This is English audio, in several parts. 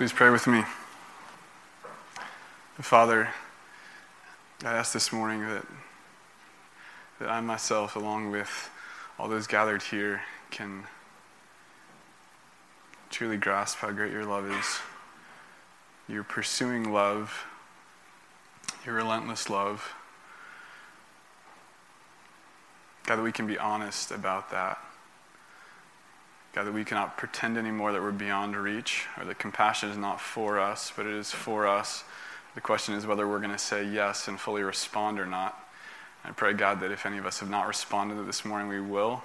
Please pray with me. Father, I ask this morning that, that I myself, along with all those gathered here, can truly grasp how great your love is. Your pursuing love, your relentless love. God, that we can be honest about that. God, that we cannot pretend anymore that we're beyond reach or that compassion is not for us, but it is for us. The question is whether we're going to say yes and fully respond or not. I pray, God, that if any of us have not responded this morning, we will.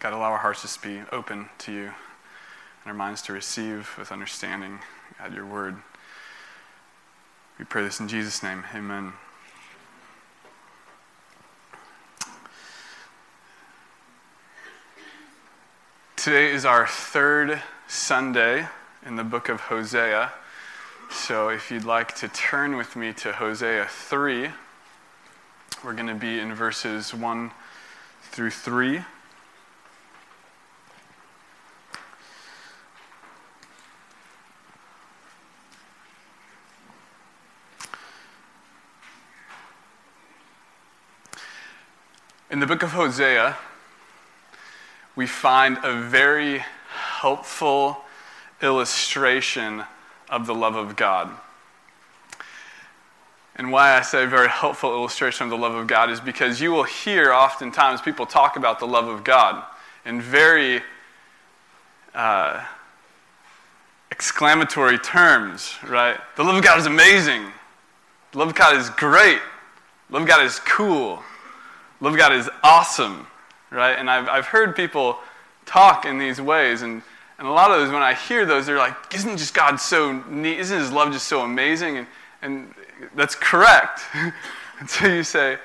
God, allow our hearts just to be open to you and our minds to receive with understanding, God, your word. We pray this in Jesus' name. Amen. Today is our third Sunday in the book of Hosea. So if you'd like to turn with me to Hosea 3, we're going to be in verses 1 through 3. In the book of Hosea, we find a very helpful illustration of the love of God. And why I say very helpful illustration of the love of God is because you will hear oftentimes people talk about the love of God in very uh, exclamatory terms, right? The love of God is amazing. The love of God is great. The love of God is cool. The love of God is awesome right? And I've, I've heard people talk in these ways, and, and a lot of those, when I hear those, they're like, isn't just God so neat? Isn't his love just so amazing? And, and that's correct. Until you say,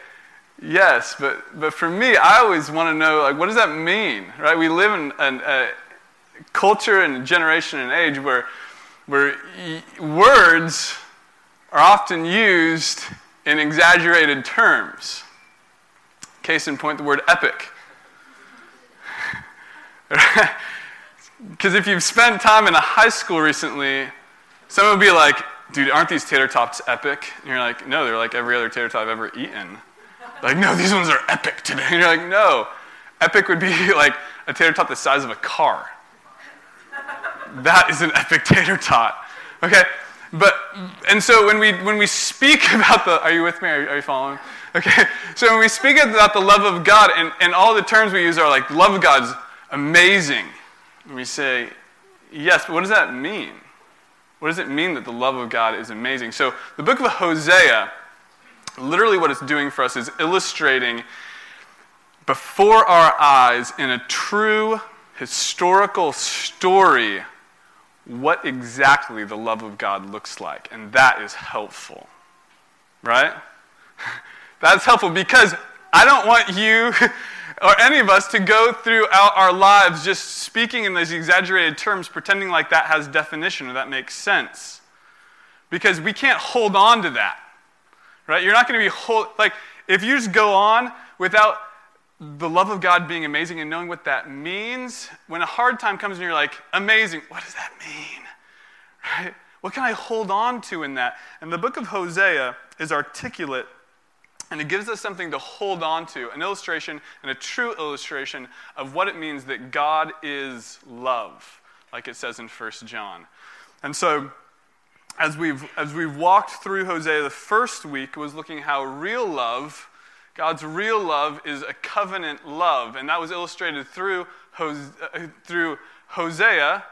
yes, but, but for me, I always want to know, like, what does that mean, right? We live in an, a culture and a generation and age where, where words are often used in exaggerated terms. Case in point, the word epic. Because if you've spent time in a high school recently, someone would be like, dude, aren't these tater tots epic? And you're like, no, they're like every other tater tot I've ever eaten. Like, no, these ones are epic today. And you're like, no. Epic would be like a tater tot the size of a car. That is an epic tater tot. Okay? But, and so when we, when we speak about the, are you with me? Are you, are you following? Okay? So when we speak about the love of God, and, and all the terms we use are like, love of God's amazing. And we say, yes, but what does that mean? What does it mean that the love of God is amazing? So, the book of Hosea, literally what it's doing for us is illustrating before our eyes in a true historical story what exactly the love of God looks like. And that is helpful. Right? That's helpful because I don't want you or any of us to go throughout our lives just speaking in these exaggerated terms, pretending like that has definition or that makes sense. Because we can't hold on to that. Right? You're not going to be hold like if you just go on without the love of God being amazing and knowing what that means, when a hard time comes and you're like, amazing, what does that mean? Right? What can I hold on to in that? And the book of Hosea is articulate and it gives us something to hold on to an illustration and a true illustration of what it means that God is love, like it says in 1 John. And so, as we've, as we've walked through Hosea, the first week was looking how real love, God's real love, is a covenant love. And that was illustrated through, Hosea, uh, through Hosea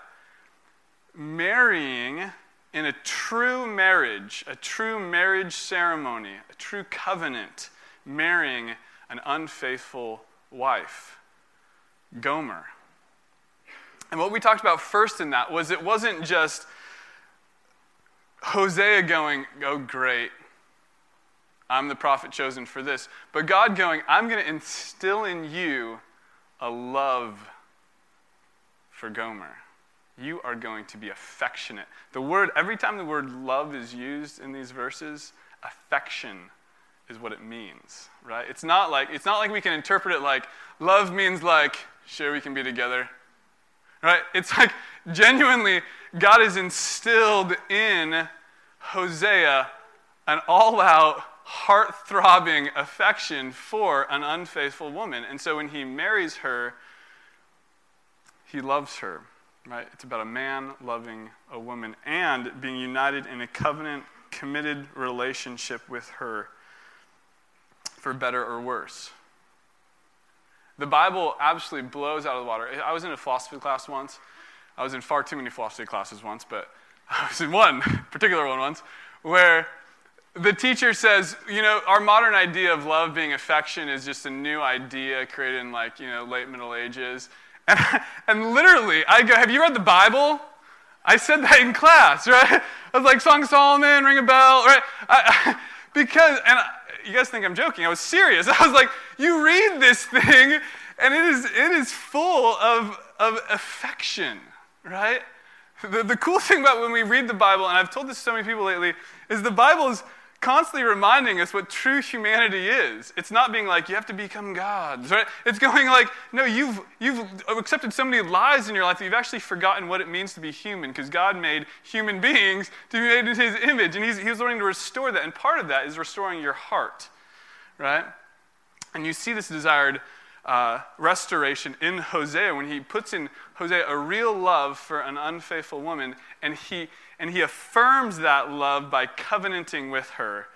marrying in a true marriage, a true marriage ceremony, a true covenant, marrying an unfaithful wife, Gomer. And what we talked about first in that was it wasn't just Hosea going, oh, great, I'm the prophet chosen for this, but God going, I'm going to instill in you a love for Gomer you are going to be affectionate. The word, every time the word love is used in these verses, affection is what it means, right? It's not like, it's not like we can interpret it like love means like, sure, we can be together, right? It's like genuinely, God has instilled in Hosea an all out, heart throbbing affection for an unfaithful woman. And so when he marries her, he loves her, right? It's about a man loving a woman and being united in a covenant, committed relationship with her for better or worse. The Bible absolutely blows out of the water. I was in a philosophy class once. I was in far too many philosophy classes once, but I was in one particular one once where the teacher says, you know, our modern idea of love being affection is just a new idea created in like, you know, late Middle Ages. And, and literally, I go, have you read the Bible? I said that in class, right? I was like, Song of Solomon, ring a bell, right? I, because, and you guys think I'm joking. I was serious. I was like, you read this thing, and it is, it is full of, of affection, right? The, the cool thing about when we read the Bible, and I've told this to so many people lately, is the Bible is constantly reminding us what true humanity is. It's not being like, you have to become gods, right? It's going like, no, you've, you've accepted so many lies in your life that you've actually forgotten what it means to be human because God made human beings to be made in his image. And he's, he's learning to restore that. And part of that is restoring your heart, right? And you see this desired uh, restoration in Hosea when he puts in Hosea a real love for an unfaithful woman, and he, and he affirms that love by covenanting with her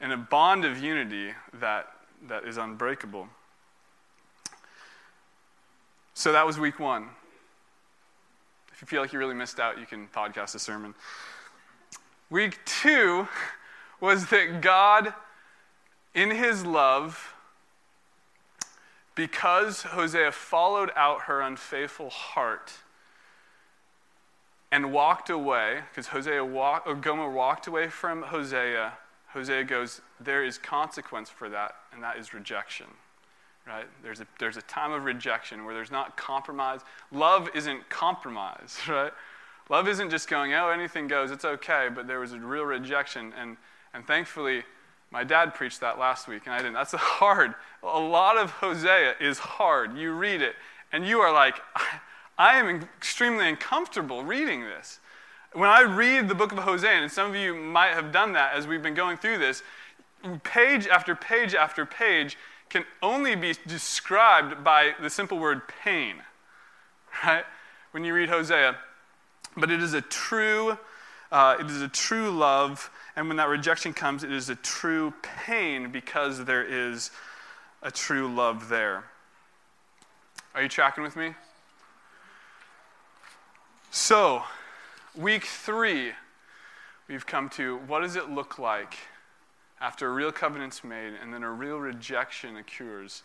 in a bond of unity that, that is unbreakable. So that was week one. If you feel like you really missed out, you can podcast a sermon. Week two was that God, in his love, because Hosea followed out her unfaithful heart and walked away, because Hosea walk, or Gomer walked away from Hosea, Hosea goes, There is consequence for that, and that is rejection. Right? There's a, there's a time of rejection where there's not compromise. Love isn't compromise, right? Love isn't just going, oh, anything goes, it's okay, but there was a real rejection. And, and thankfully, my dad preached that last week, and I didn't. That's hard. A lot of Hosea is hard. You read it, and you are like, I am extremely uncomfortable reading this. When I read the book of Hosea, and some of you might have done that as we've been going through this, page after page after page can only be described by the simple word pain, right? When you read Hosea. But it is a true, uh, it is a true love and when that rejection comes, it is a true pain because there is a true love there. Are you tracking with me? So, week three, we've come to what does it look like after a real covenant's made and then a real rejection occurs?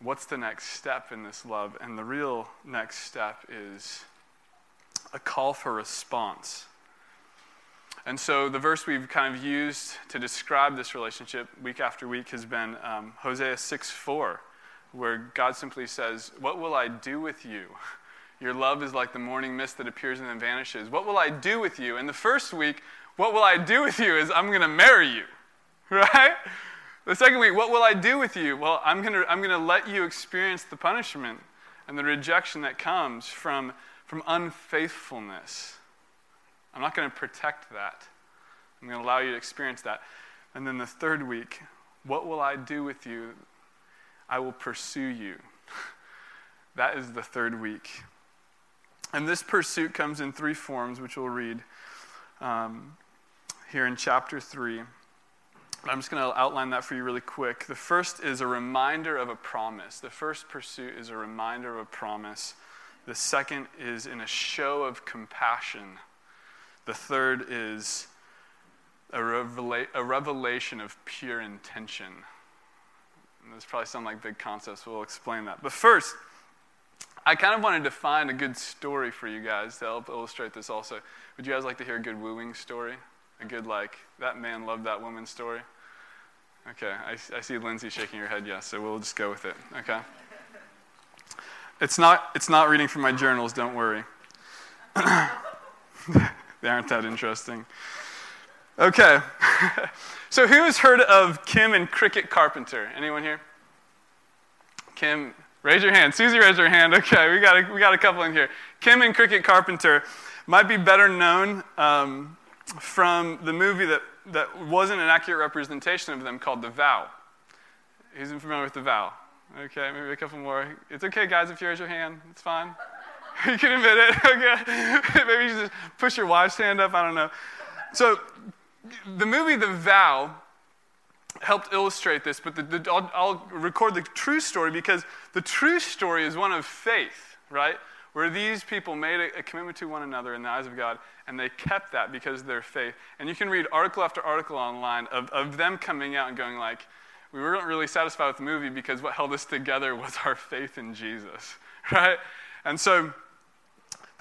What's the next step in this love? And the real next step is a call for response. And so the verse we've kind of used to describe this relationship week after week has been um, Hosea 6 4, where God simply says, What will I do with you? Your love is like the morning mist that appears and then vanishes. What will I do with you? And the first week, what will I do with you is I'm going to marry you, right? The second week, what will I do with you? Well, I'm going to I'm going to let you experience the punishment and the rejection that comes from, from unfaithfulness. I'm not going to protect that. I'm going to allow you to experience that. And then the third week, what will I do with you? I will pursue you. that is the third week. And this pursuit comes in three forms, which we'll read um, here in chapter 3. I'm just going to outline that for you really quick. The first is a reminder of a promise. The first pursuit is a reminder of a promise. The second is in a show of compassion. The third is a, revela- a revelation of pure intention. And those probably sound like big concepts. We'll explain that. But first, I kind of wanted to find a good story for you guys to help illustrate this also. Would you guys like to hear a good wooing story? A good, like, that man loved that woman story? Okay, I, I see Lindsay shaking her head yes, so we'll just go with it, okay? It's not, it's not reading from my journals, don't worry. They aren't that interesting. Okay. so who has heard of Kim and Krickitt Carpenter? Anyone here? Kim, Raise your hand. Susie, raise your hand. Okay, we got a, we got a couple in here. Kim and Krickitt Carpenter might be better known um, from the movie that, that wasn't an accurate representation of them called The Vow. Who's familiar with The Vow? Okay, maybe a couple more. It's okay, guys, if you raise your hand. It's fine. you can admit it. Okay. maybe you just push your wife's hand up. I don't know. So, the movie The Vow helped illustrate this, but the, the, I'll, I'll record the true story because the true story is one of faith, right? Where these people made a, a, commitment to one another in the eyes of God, and they kept that because of their faith. And you can read article after article online of, of them coming out and going like, we weren't really satisfied with the movie because what held us together was our faith in Jesus, right? And so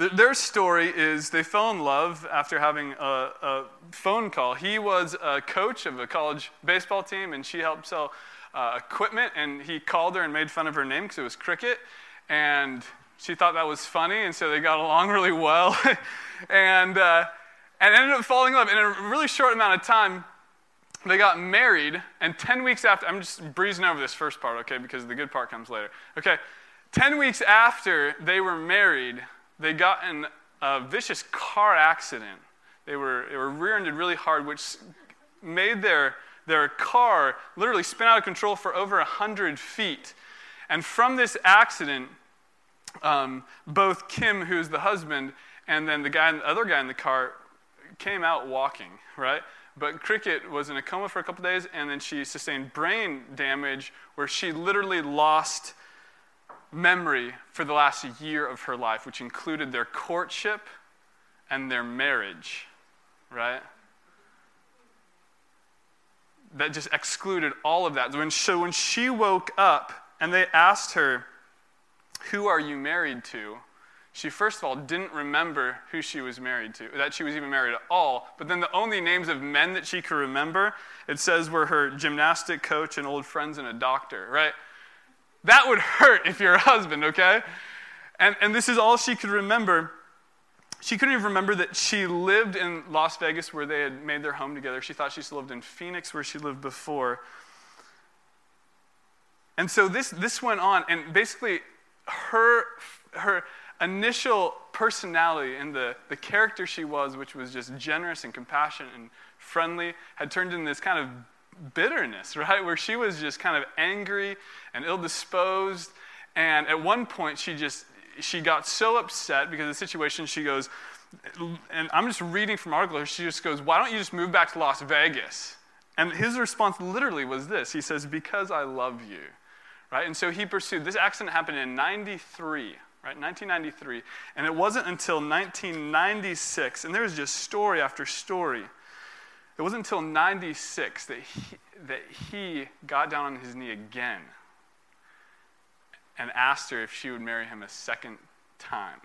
their story is they fell in love after having a, a, phone call. He was a coach of a college baseball team, and she helped sell uh, equipment. And he called her and made fun of her name because it was Krickitt. And she thought that was funny, and so they got along really well. and, uh, and ended up falling in love. In a really short amount of time, they got married. And 10 weeks after, I'm just breezing over this first part, okay, because the good part comes later. Okay, 10 weeks after they were married, they got in a vicious car accident. They were, they were rear ended really hard, which made their, their car literally spin out of control for over 100 feet. And from this accident, um, both Kim, who's the husband, and then the guy, the other guy in the car came out walking, right? But Krickitt was in a coma for a couple days, and then she sustained brain damage where she literally lost memory for the last year of her life, which included their courtship and their marriage, right? That just excluded all of that. When, so when she woke up and they asked her, Who are you married to? She first of all didn't remember who she was married to, that she was even married at all. But then the only names of men that she could remember, it says were her gymnastic coach and old friends and a doctor, right? That would hurt if you're a husband, okay? And, and this is all she could remember. She couldn't even remember that she lived in Las Vegas where they had made their home together. She thought she still lived in Phoenix where she lived before. And so this, this went on, and basically, her, her initial personality and the, the character she was, which was just generous and compassionate and friendly, had turned into this kind of bitterness, right? Where she was just kind of angry and ill disposed. And at one point, she just she got so upset because of the situation. She goes, and I'm just reading from article. She just goes, "Why don't you just move back to Las Vegas?" And his response literally was this. He says, "Because I love you." Right? And so he pursued. This accident happened in 93 right? 1993. And it wasn't until 1996, and there's just story after story it wasn't until 96 that he, that he got down on his knee again and asked her if she would marry him a second time.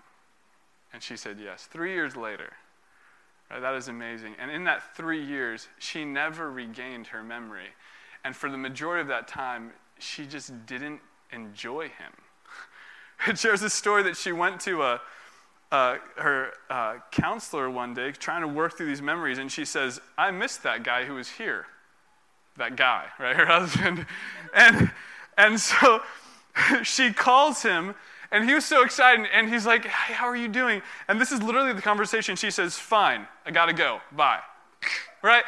And she said yes. Three years later. Right, that is amazing. And in that three years, she never regained her memory. And for the majority of that time, she just didn't enjoy him. It shares a story that she went to a, uh, her uh, counselor one day trying to work through these memories, and she says, I missed that guy who was here. That guy, right? Her husband. And, and so she calls him, and he was so excited, and he's like, Hey, how are you doing? And this is literally the conversation. She says, Fine, I gotta go. Bye. right?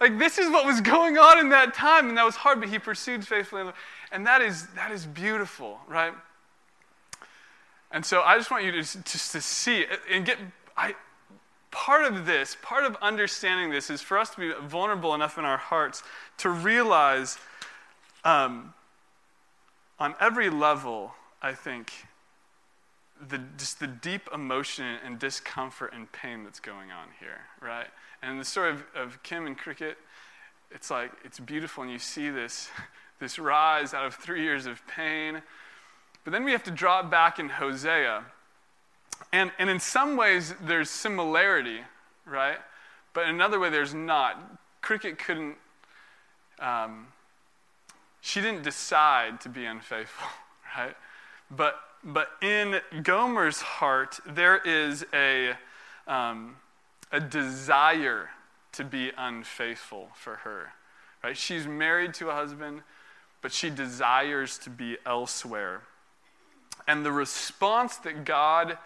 Like, this is what was going on in that time, and that was hard, but he pursued faithfully. And that is, that is beautiful, right? And so I just want you to just to see and get I part of this, part of understanding this is for us to be vulnerable enough in our hearts to realize um, on every level, I think, the, just the deep emotion and discomfort and pain that's going on here, right? And the story of, of Kim and Krickitt, it's like, it's beautiful, and you see this, this rise out of three years of pain but then we have to draw back in Hosea. And, and in some ways, there's similarity, right? But in another way, there's not. Krickitt couldn't, um, she didn't decide to be unfaithful, right? But, but in Gomer's heart, there is a, um, a desire to be unfaithful for her, right? She's married to a husband, but she desires to be elsewhere. And the response that God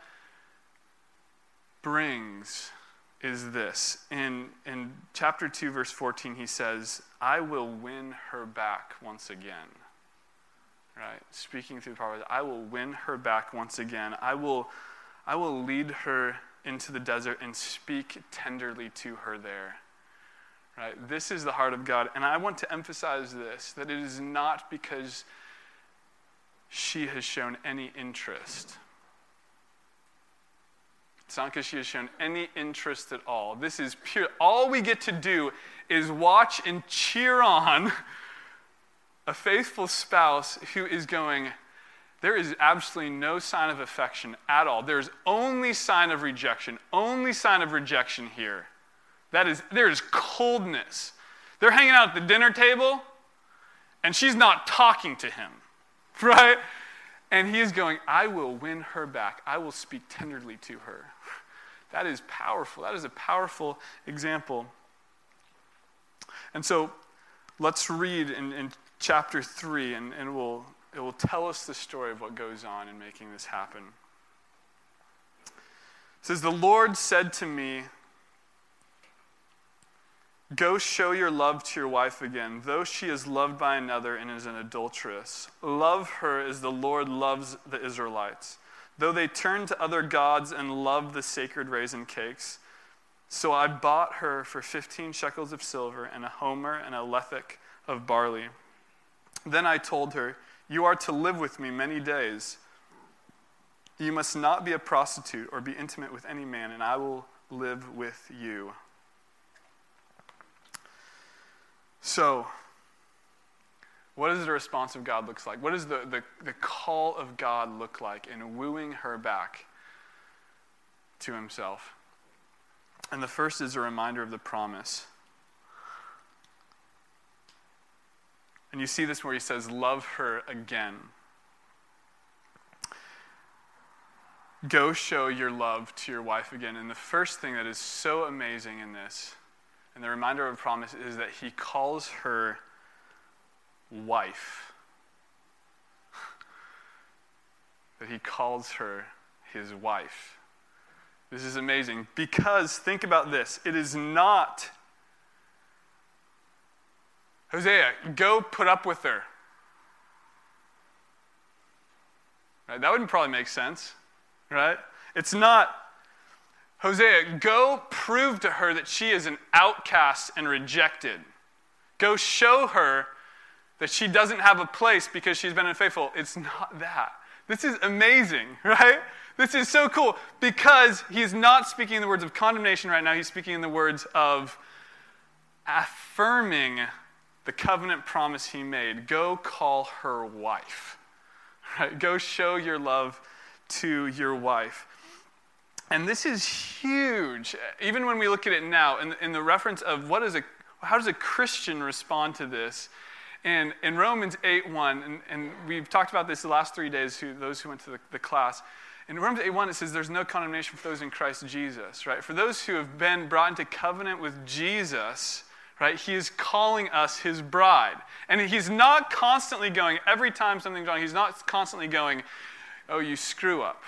brings is this. In, in chapter 2, verse 14, he says, I will win her back once again. Right? Speaking through prophets, I will win her back once again. I will, I will lead her into the desert and speak tenderly to her there. Right? This is the heart of God. And I want to emphasize this that it is not because she has shown any interest. It's not because she has shown any interest at all. This is pure. All we get to do is watch and cheer on a faithful spouse who is going, there is absolutely no sign of affection at all. There's only sign of rejection, only sign of rejection here. That is, there is coldness. They're hanging out at the dinner table, and she's not talking to him, right? And he is going, I will win her back. I will speak tenderly to her. That is powerful. That is a powerful example. And so let's read in, in chapter 3, and, and we'll, it will tell us the story of what goes on in making this happen. It says, The Lord said to me, Go show your love to your wife again, though she is loved by another and is an adulteress. Love her as the Lord loves the Israelites though they turn to other gods and love the sacred raisin cakes. So I bought her for 15 shekels of silver and a homer and a lethek of barley. Then I told her, You are to live with me many days. You must not be a prostitute or be intimate with any man, and I will live with you. So, what does the response of God look like? What does the, the, the call of God look like in wooing her back to himself? And the first is a reminder of the promise. And you see this where he says, Love her again. Go show your love to your wife again. And the first thing that is so amazing in this, and the reminder of promise, is that he calls her wife. that he calls her his wife. This is amazing because think about this it is not, Hosea, go put up with her. Right? That wouldn't probably make sense, right? It's not, Hosea, go prove to her that she is an outcast and rejected. Go show her that she doesn't have a place because she's been unfaithful. It's not that. This is amazing, right? This is so cool because he's not speaking in the words of condemnation right now. He's speaking in the words of affirming the covenant promise he made. Go call her wife. Right? Go show your love to your wife. And this is huge, uh, even when we look at it now, in, in the reference of what is a, how does a Christian respond to this? And in Romans 8 1, and, and we've talked about this the last three days, who, those who went to the, the class. In Romans 8 1, it says there's no condemnation for those in Christ Jesus, right? For those who have been brought into covenant with Jesus, right? He is calling us his bride. And he's not constantly going, every time something's wrong, he's not constantly going, oh, you screw up.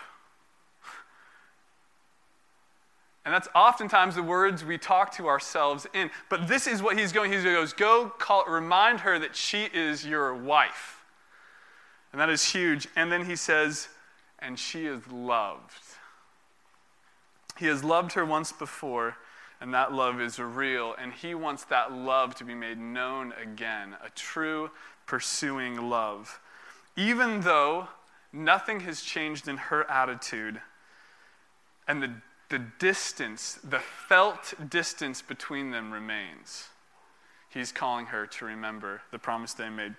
And that's oftentimes the words we talk to ourselves in. But this is what he's going. He goes, Go call, remind her that she is your wife. And that is huge. And then he says, And she is loved. He has loved her once before, and that love is real. And he wants that love to be made known again a true, pursuing love. Even though nothing has changed in her attitude, and the the distance, the felt distance between them remains. He's calling her to remember the promise they made.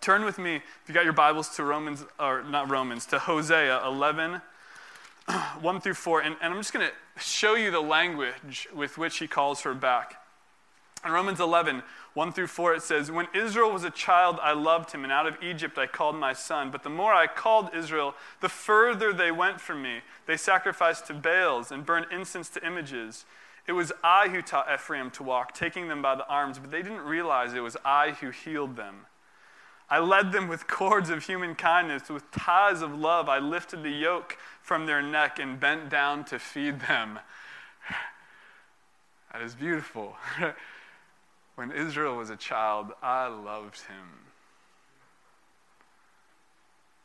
Turn with me, if you got your Bibles, to Romans, or not Romans, to Hosea 11, 1 through 4. And, and I'm just going to show you the language with which he calls her back. In Romans 11, 1 through 4, it says, When Israel was a child, I loved him, and out of Egypt I called my son. But the more I called Israel, the further they went from me. They sacrificed to Baals and burned incense to images. It was I who taught Ephraim to walk, taking them by the arms, but they didn't realize it was I who healed them. I led them with cords of human kindness, with ties of love. I lifted the yoke from their neck and bent down to feed them. That is beautiful. when Israel was a child, I loved him.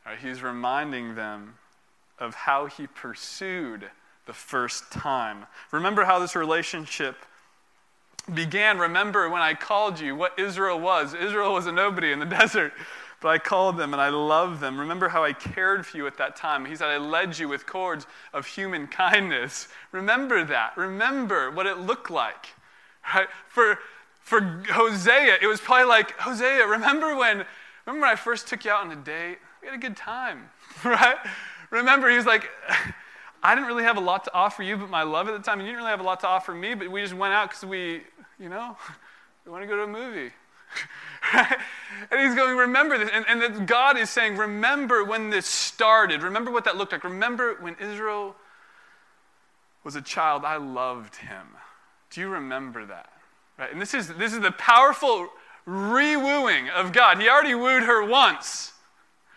Right, he's reminding them of how he pursued the first time. Remember how this relationship began. Remember when I called you what Israel was. Israel was a nobody in the desert, but I called them and I loved them. Remember how I cared for you at that time. He said, I led you with cords of human kindness. Remember that. Remember what it looked like. Right? For, for Hosea, it was probably like, Hosea, remember when, remember when I first took you out on a date? We had a good time, right? Remember, he was like, I didn't really have a lot to offer you, but my love at the time, and you didn't really have a lot to offer me, but we just went out because we, you know, we want to go to a movie. and he's going, remember this. And, and God is saying, remember when this started. Remember what that looked like. Remember when Israel was a child, I loved him. Do you remember that? Right? And this is, this is the powerful re wooing of God. He already wooed her once,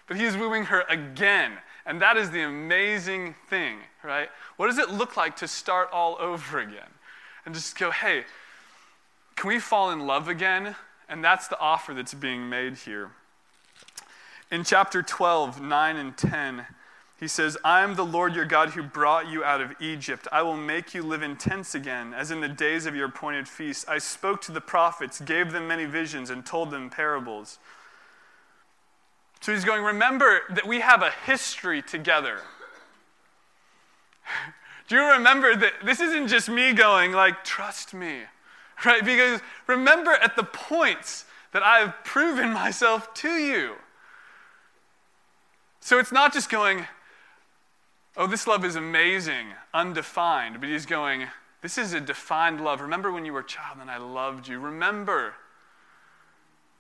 but he's wooing her again. And that is the amazing thing, right? What does it look like to start all over again? And just go, hey, can we fall in love again? And that's the offer that's being made here. In chapter 12, 9 and 10, he says, I am the Lord your God who brought you out of Egypt. I will make you live in tents again, as in the days of your appointed feast. I spoke to the prophets, gave them many visions, and told them parables. So he's going, Remember that we have a history together. Do you remember that this isn't just me going, like, trust me, right? Because remember at the points that I've proven myself to you. So it's not just going, oh, this love is amazing, undefined, but he's going, this is a defined love. Remember when you were a child and I loved you. Remember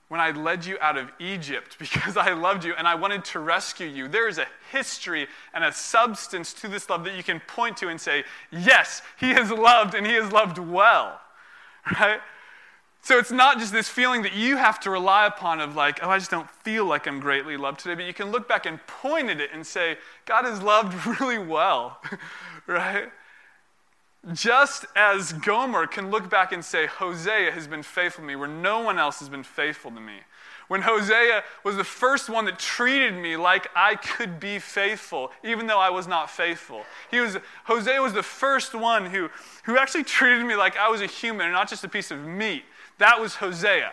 when I led you out of Egypt because I loved you and I wanted to rescue you. There is a history and a substance to this love that you can point to and say, yes, he has loved and he has loved well. Right? So it's not just this feeling that you have to rely upon of like, oh, I just don't feel like I'm greatly loved today, but you can look back and point at it and say, God has loved really well. right? Just as Gomer can look back and say, Hosea has been faithful to me, where no one else has been faithful to me. When Hosea was the first one that treated me like I could be faithful, even though I was not faithful. He was, Hosea was the first one who, who actually treated me like I was a human and not just a piece of meat. That was Hosea.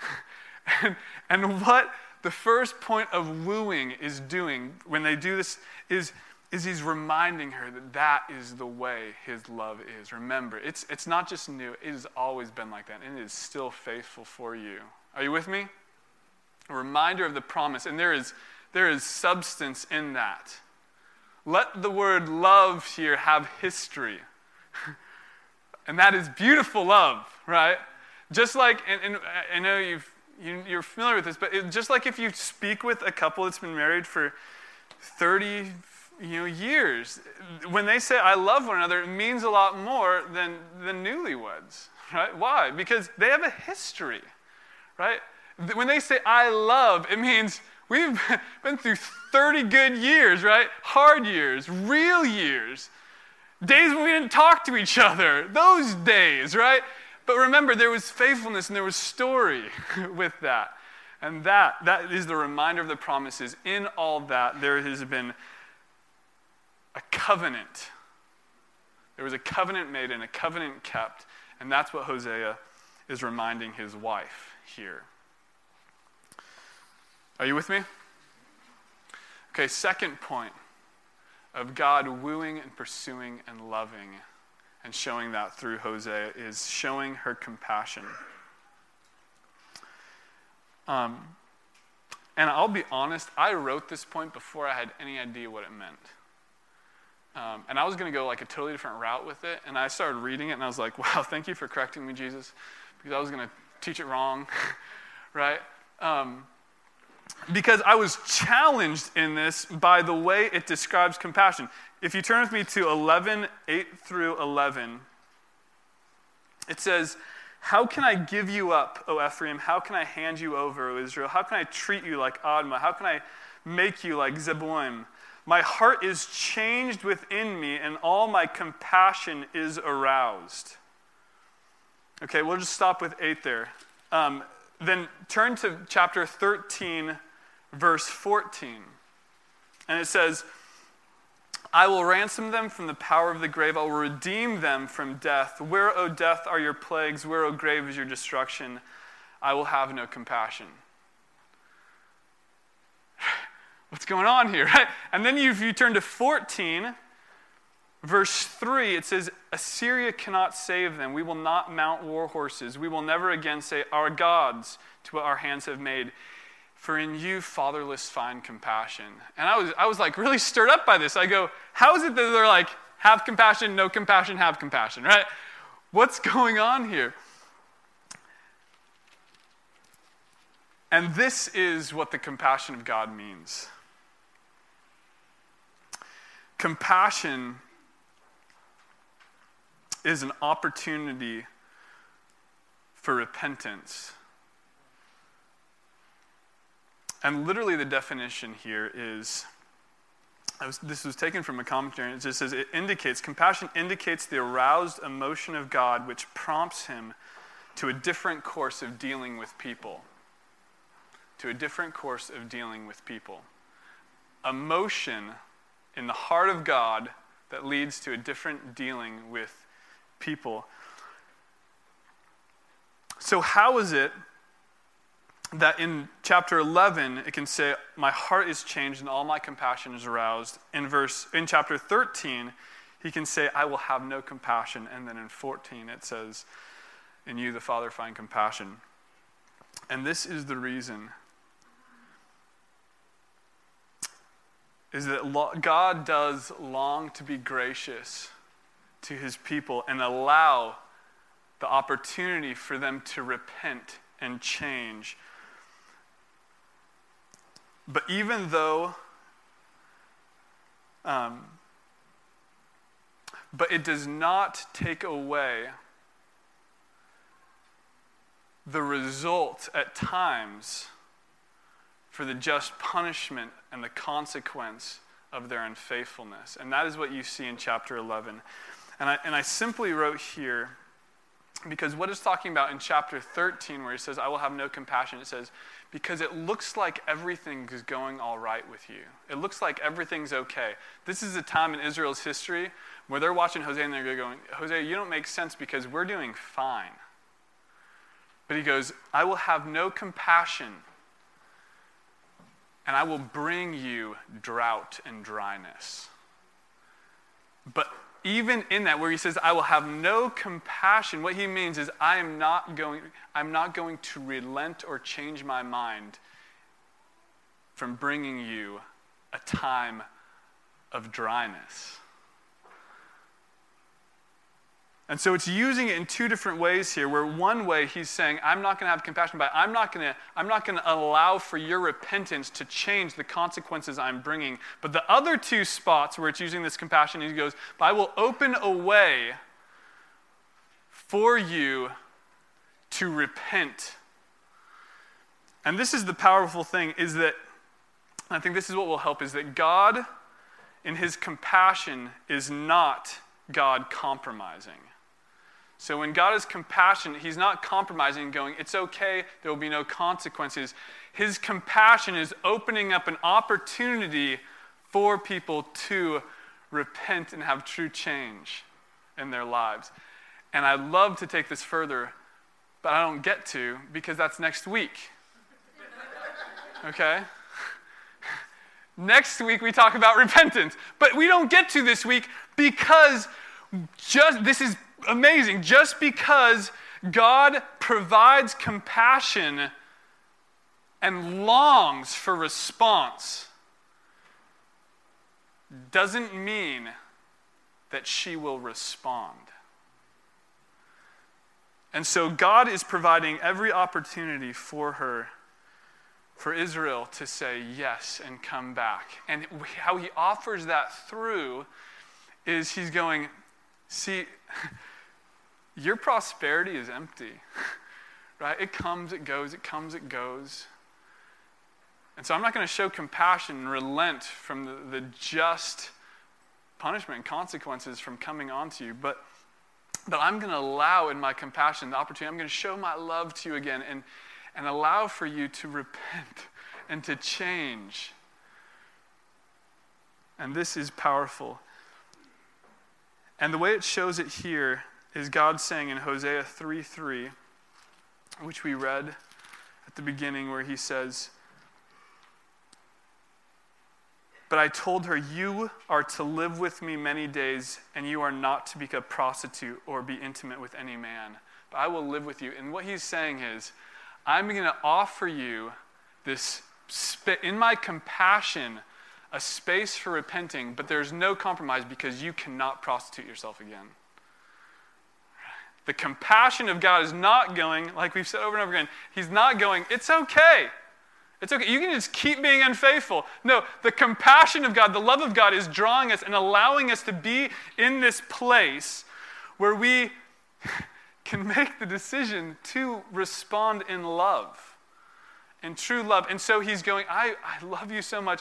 and, and what the first point of wooing is doing when they do this is is he's reminding her that that is the way his love is. Remember, it's, it's not just new, it has always been like that, and it is still faithful for you. Are you with me? A reminder of the promise, and there is, there is substance in that. Let the word love here have history. and that is beautiful love, right? Just like, and, and I know you've, you, are familiar with this, but it, just like if you speak with a couple that's been married for 30, you know, years. When they say I love one another, it means a lot more than the newlyweds, right? Why? Because they have a history, right? When they say I love, it means we've been through 30 good years, right? Hard years, real years, days when we didn't talk to each other, those days, right? But remember, there was faithfulness and there was story with that. And that, that is the reminder of the promises. In all that, there has been a covenant. There was a covenant made and a covenant kept, and that's what Hosea is reminding his wife here. Are you with me? Okay, second point of God wooing and pursuing and loving and showing that through Hosea is showing her compassion. Um, and I'll be honest, I wrote this point before I had any idea what it meant. Um, and I was going to go like a totally different route with it. And I started reading it and I was like, wow, thank you for correcting me, Jesus, because I was going to teach it wrong, right? Um, because I was challenged in this by the way it describes compassion. If you turn with me to 11, 8 through 11, it says, How can I give you up, O Ephraim? How can I hand you over, O Israel? How can I treat you like Admah? How can I make you like Zeboim? My heart is changed within me, and all my compassion is aroused. Okay, we'll just stop with 8 there. Um, then turn to chapter 13, verse 14. And it says, I will ransom them from the power of the grave. I will redeem them from death. Where, O death, are your plagues? Where, O grave, is your destruction? I will have no compassion. What's going on here, right? And then if you turn to 14, verse 3, it says, Assyria cannot save them. We will not mount war horses. We will never again say, Our gods, to what our hands have made. For in you, fatherless find compassion. And I was, I was like really stirred up by this. I go, how is it that they're like, have compassion, no compassion, have compassion, right? What's going on here? And this is what the compassion of God means. Compassion is an opportunity for repentance And literally, the definition here is was, this was taken from a commentary, it just says it indicates, compassion indicates the aroused emotion of God which prompts him to a different course of dealing with people. To a different course of dealing with people. Emotion in the heart of God that leads to a different dealing with people. So, how is it that in chapter 11 it can say my heart is changed and all my compassion is aroused. In verse in chapter 13 he can say i will have no compassion. And then in 14 it says in you the father find compassion. And this is the reason is that god does long to be gracious to his people and allow the opportunity for them to repent and change but even though, um, but it does not take away the result at times for the just punishment and the consequence of their unfaithfulness. And that is what you see in chapter 11. And I, and I simply wrote here, because what it's talking about in chapter 13, where he says, I will have no compassion, it says, because it looks like everything is going all right with you. It looks like everything's okay. This is a time in Israel's history where they're watching Hosea and they're going, Hosea, you don't make sense because we're doing fine. But he goes, I will have no compassion and I will bring you drought and dryness. But even in that where he says i will have no compassion what he means is i am not going i'm not going to relent or change my mind from bringing you a time of dryness and so it's using it in two different ways here, where one way he's saying, I'm not going to have compassion, but I'm not going to, I'm not going to allow for your repentance to change the consequences I'm bringing. But the other two spots where it's using this compassion, he goes, I will open a way for you to repent. And this is the powerful thing, is that I think this is what will help, is that God, in his compassion, is not God compromising. So when God is compassionate, He's not compromising and going, it's okay, there will be no consequences. His compassion is opening up an opportunity for people to repent and have true change in their lives. And I'd love to take this further, but I don't get to because that's next week. Okay? Next week we talk about repentance, but we don't get to this week because just this is amazing. Just because God provides compassion and longs for response doesn't mean that she will respond. And so God is providing every opportunity for her, for Israel to say yes and come back. And how he offers that through is he's going, see, your prosperity is empty, right? It comes, it goes, it comes, it goes. And so I'm not going to show compassion and relent from the, the just punishment and consequences from coming onto you, but, but I'm going to allow in my compassion the opportunity, I'm going to show my love to you again and, and allow for you to repent and to change. And this is powerful. And the way it shows it here is God saying in Hosea 3 3, which we read at the beginning, where he says, But I told her, You are to live with me many days, and you are not to be a prostitute or be intimate with any man. But I will live with you. And what he's saying is, I'm going to offer you this, in my compassion, a space for repenting, but there's no compromise because you cannot prostitute yourself again. The compassion of God is not going, like we've said over and over again, He's not going, it's okay. It's okay. You can just keep being unfaithful. No, the compassion of God, the love of God is drawing us and allowing us to be in this place where we can make the decision to respond in love, in true love. And so He's going, I, I love you so much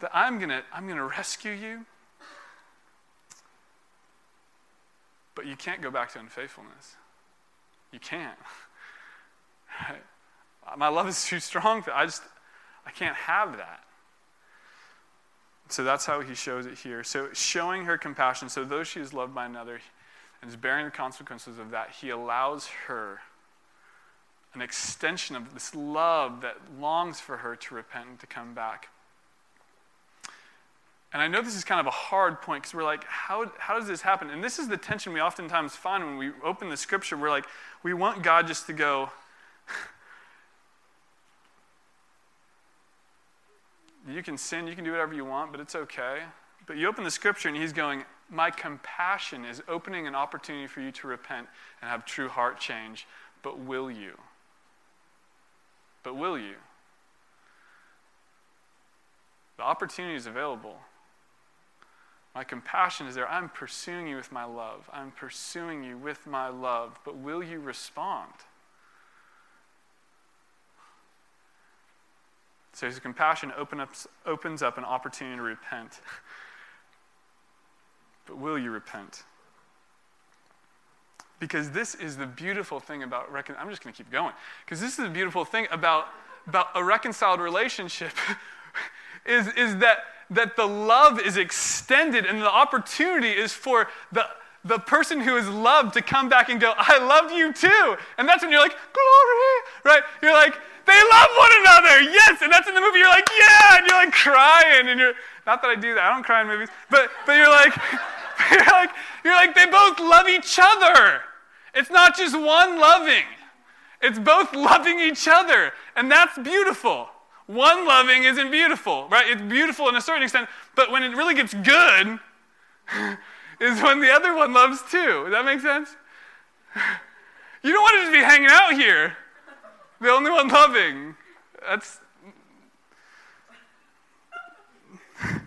that I'm going to I'm going to rescue you. But you can't go back to unfaithfulness. You can't. Right? My love is too strong. I just, I can't have that. So that's how he shows it here. So showing her compassion. So though she is loved by another and is bearing the consequences of that, he allows her an extension of this love that longs for her to repent and to come back. And I know this is kind of a hard point because we're like, how, how does this happen? And this is the tension we oftentimes find when we open the scripture. We're like, we want God just to go, you can sin, you can do whatever you want, but it's okay. But you open the scripture and he's going, My compassion is opening an opportunity for you to repent and have true heart change. But will you? But will you? The opportunity is available. My compassion is there. I'm pursuing you with my love. I'm pursuing you with my love. But will you respond? So his compassion open opens up an opportunity to repent. but will you repent? Because this is the beautiful thing about recon- I'm just going to keep going. Because this is the beautiful thing about, about a reconciled relationship is, is that that the love is extended and the opportunity is for the, the person who is loved to come back and go, I love you too. And that's when you're like, glory, right? You're like, they love one another, yes. And that's in the movie, you're like, yeah, and you're like crying. And you're, not that I do that, I don't cry in movies, but, but you're like, you're like, you're like, they both love each other. It's not just one loving, it's both loving each other. And that's beautiful. One loving isn't beautiful, right? It's beautiful in a certain extent, but when it really gets good is when the other one loves too. Does that make sense? You don't want to just be hanging out here, the only one loving. That's.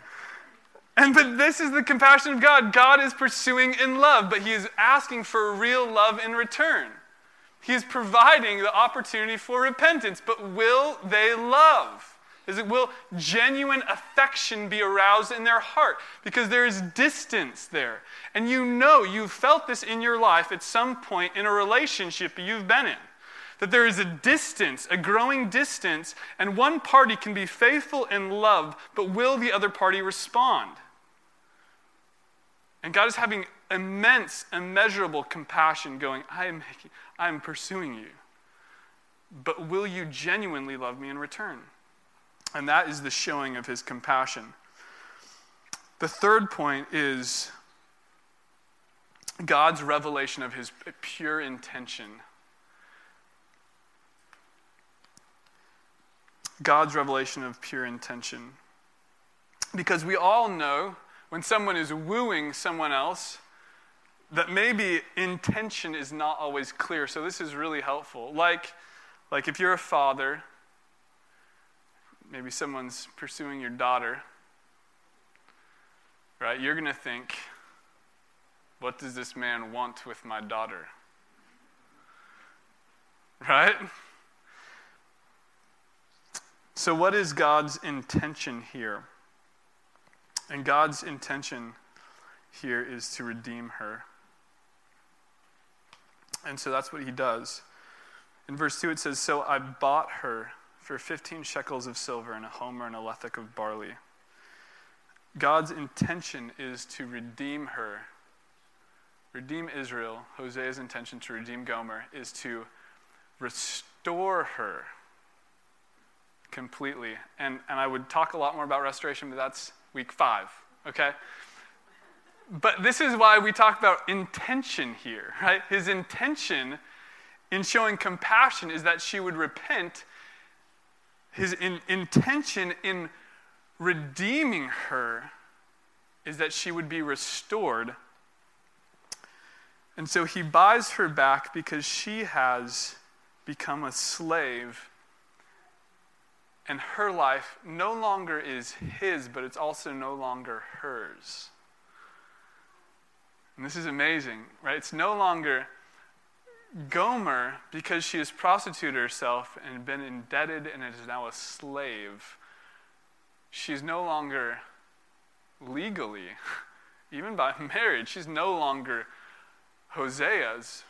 And but this is the compassion of God. God is pursuing in love, but He is asking for real love in return. He's providing the opportunity for repentance, but will they love? Is it will genuine affection be aroused in their heart? Because there is distance there. And you know, you've felt this in your life at some point in a relationship you've been in. That there is a distance, a growing distance, and one party can be faithful in love, but will the other party respond? And God is having immense, immeasurable compassion, going, I am, I am pursuing you. But will you genuinely love me in return? And that is the showing of his compassion. The third point is God's revelation of his pure intention. God's revelation of pure intention. Because we all know when someone is wooing someone else, that maybe intention is not always clear. So this is really helpful. Like, like if you're a father, maybe someone's pursuing your daughter, right? You're going to think, what does this man want with my daughter? right? So, what is God's intention here? And God's intention here is to redeem her. And so that's what he does. In verse 2, it says, So I bought her for 15 shekels of silver and a homer and a lethek of barley. God's intention is to redeem her. Redeem Israel. Hosea's intention to redeem Gomer is to restore her completely. And, and I would talk a lot more about restoration, but that's week five, okay? But this is why we talk about intention here, right? His intention in showing compassion is that she would repent. His in, intention in redeeming her is that she would be restored. And so he buys her back because she has become a slave. And her life no longer is his, but it's also no longer hers. And this is amazing, right? It's no longer Gomer, because she has prostituted herself and been indebted and is now a slave, she's no longer legally, even by marriage, she's no longer Hosea's,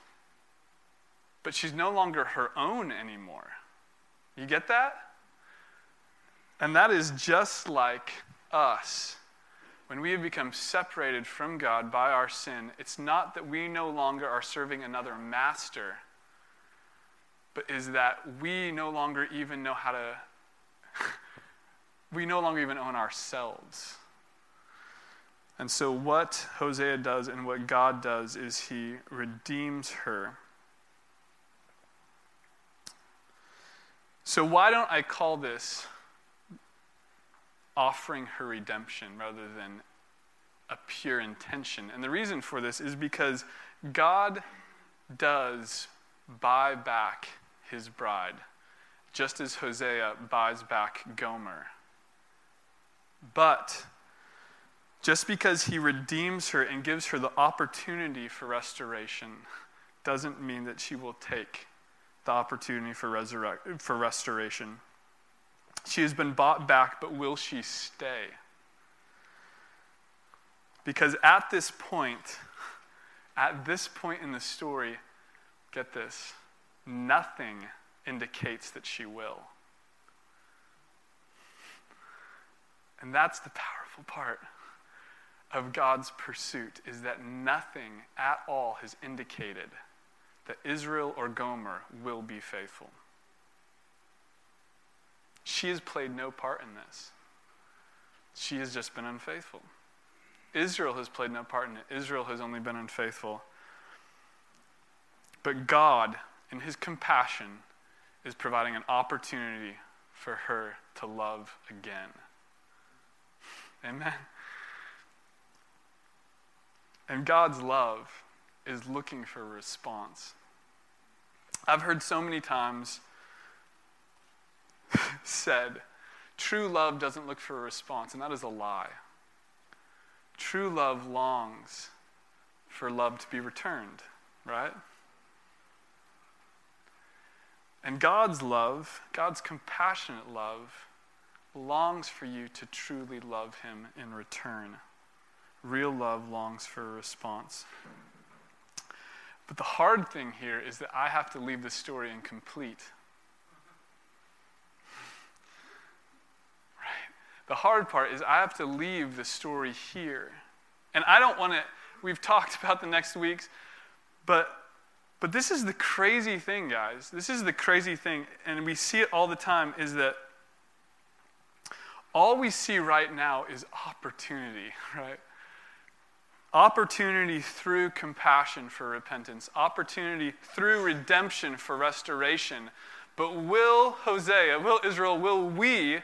but she's no longer her own anymore. You get that? And that is just like us. When we have become separated from God by our sin, it's not that we no longer are serving another master, but is that we no longer even know how to, we no longer even own ourselves. And so, what Hosea does and what God does is he redeems her. So, why don't I call this offering her redemption rather than a pure intention. And the reason for this is because God does buy back his bride, just as Hosea buys back Gomer. But just because he redeems her and gives her the opportunity for restoration doesn't mean that she will take the opportunity for, for restoration. She has been bought back, but will she stay? Because at this point, at this point in the story, get this, nothing indicates that she will. And that's the powerful part of God's pursuit is that nothing at all has indicated that Israel or Gomer will be faithful. She has played no part in this. She has just been unfaithful. Israel has played no part in it. Israel has only been unfaithful. But God, in His compassion, is providing an opportunity for her to love again. Amen. And God's love is looking for a response. I've heard so many times said, true love doesn't look for a response, and that is a lie. True love longs for love to be returned, right? And God's love, God's compassionate love, longs for you to truly love Him in return. Real love longs for a response. But the hard thing here is that I have to leave the story incomplete. The hard part is I have to leave the story here. And I don't want to, we've talked about the next weeks, but but this is the crazy thing, guys. This is the crazy thing, and we see it all the time, is that all we see right now is opportunity, right? Opportunity through compassion for repentance, opportunity through redemption for restoration. But will Hosea, will Israel, will we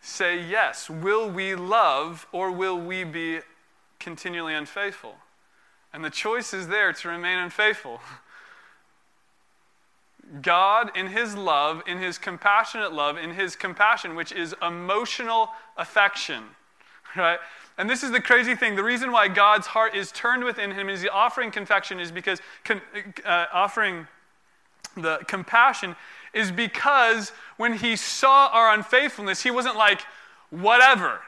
say yes. Will we love or will we be continually unfaithful? And the choice is there to remain unfaithful. God, in His love, in His compassionate love, in His compassion, which is emotional affection, right? And this is the crazy thing. The reason why God's heart is turned within Him is the offering confection is because con, uh, offering the compassion is because when he saw our unfaithfulness, he wasn't like, whatever,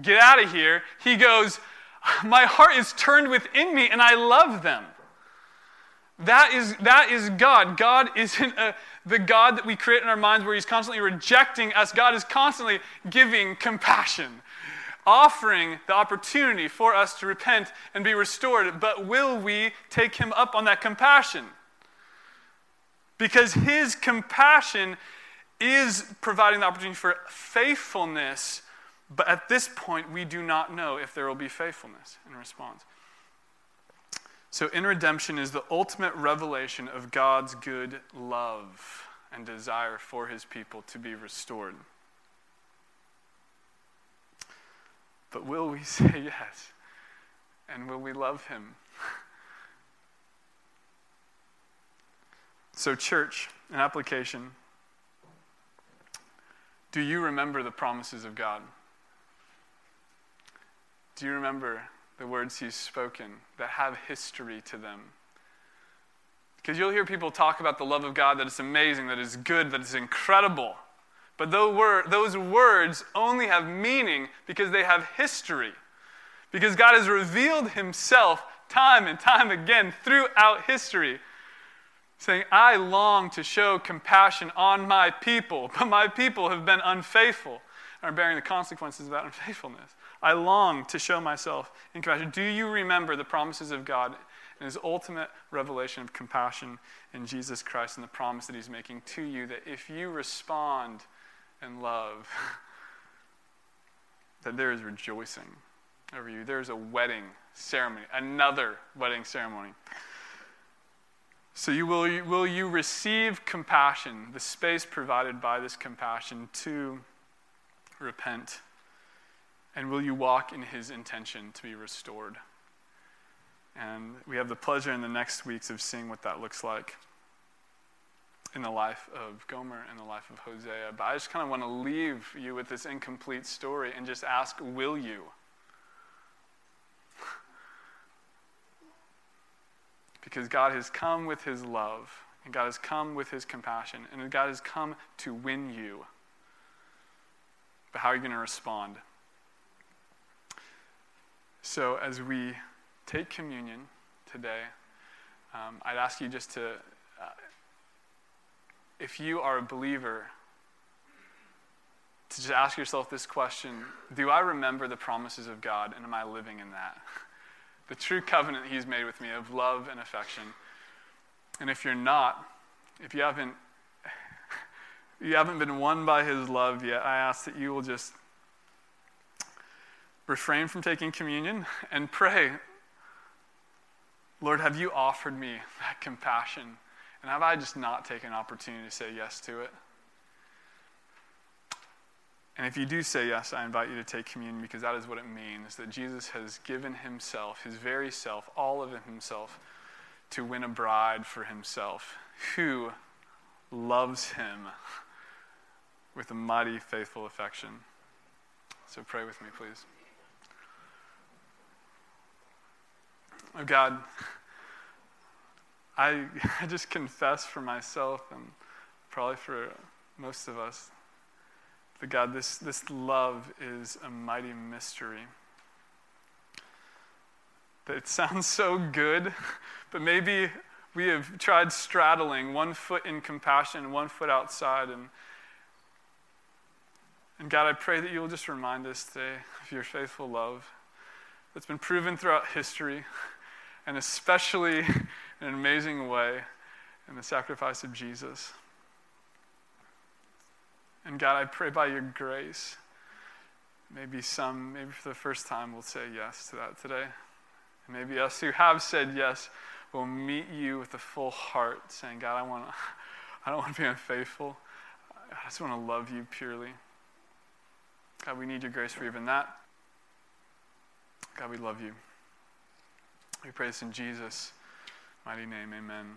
get out of here. He goes, my heart is turned within me and I love them. That is, that is God. God isn't a, the God that we create in our minds where He's constantly rejecting us. God is constantly giving compassion, offering the opportunity for us to repent and be restored. But will we take Him up on that compassion? Because His compassion is providing the opportunity for faithfulness. But at this point, we do not know if there will be faithfulness in response. So, in redemption is the ultimate revelation of God's good love and desire for his people to be restored. But will we say yes? And will we love him? So, church, an application. Do you remember the promises of God? Do you remember the words he's spoken that have history to them. Because you'll hear people talk about the love of God that is amazing, that is good, that is incredible. But those words only have meaning because they have history. Because God has revealed himself time and time again throughout history, saying, I long to show compassion on my people, but my people have been unfaithful and are bearing the consequences of that unfaithfulness. I long to show myself in compassion. Do you remember the promises of God and his ultimate revelation of compassion in Jesus Christ and the promise that he's making to you that if you respond in love, that there is rejoicing over you. There's a wedding ceremony, another wedding ceremony. So you will, will you receive compassion, the space provided by this compassion to repent and will you walk in his intention to be restored? And we have the pleasure in the next weeks of seeing what that looks like in the life of Gomer and the life of Hosea. But I just kind of want to leave you with this incomplete story and just ask, will you? Because God has come with his love, and God has come with his compassion, and God has come to win you. But how are you going to respond? So, as we take communion today, um, I'd ask you just to, uh, if you are a believer, to just ask yourself this question Do I remember the promises of God, and am I living in that? the true covenant He's made with me of love and affection. And if you're not, if you haven't, you haven't been won by His love yet, I ask that you will just refrain from taking communion and pray, Lord, have you offered me that compassion? And have I just not taken opportunity to say yes to it? And if you do say yes, I invite you to take communion because that is what it means that Jesus has given himself, his very self, all of himself, to win a bride for himself who loves him with a mighty, faithful affection. So pray with me, please. Oh God, I, I just confess for myself and probably for most of us that God, this, this love is a mighty mystery. That it sounds so good, but maybe we have tried straddling one foot in compassion, one foot outside. And, and God, I pray that you will just remind us today of your faithful love that's been proven throughout history and especially in an amazing way in the sacrifice of Jesus. And God, I pray by your grace, maybe some, maybe for the first time, will say yes to that today. And maybe us who have said yes will meet you with a full heart, saying, God, I, want to, I don't want to be unfaithful. I just want to love you purely. God, we need your grace for even that. God, we love you. We pray this in Jesus' mighty name. Amen.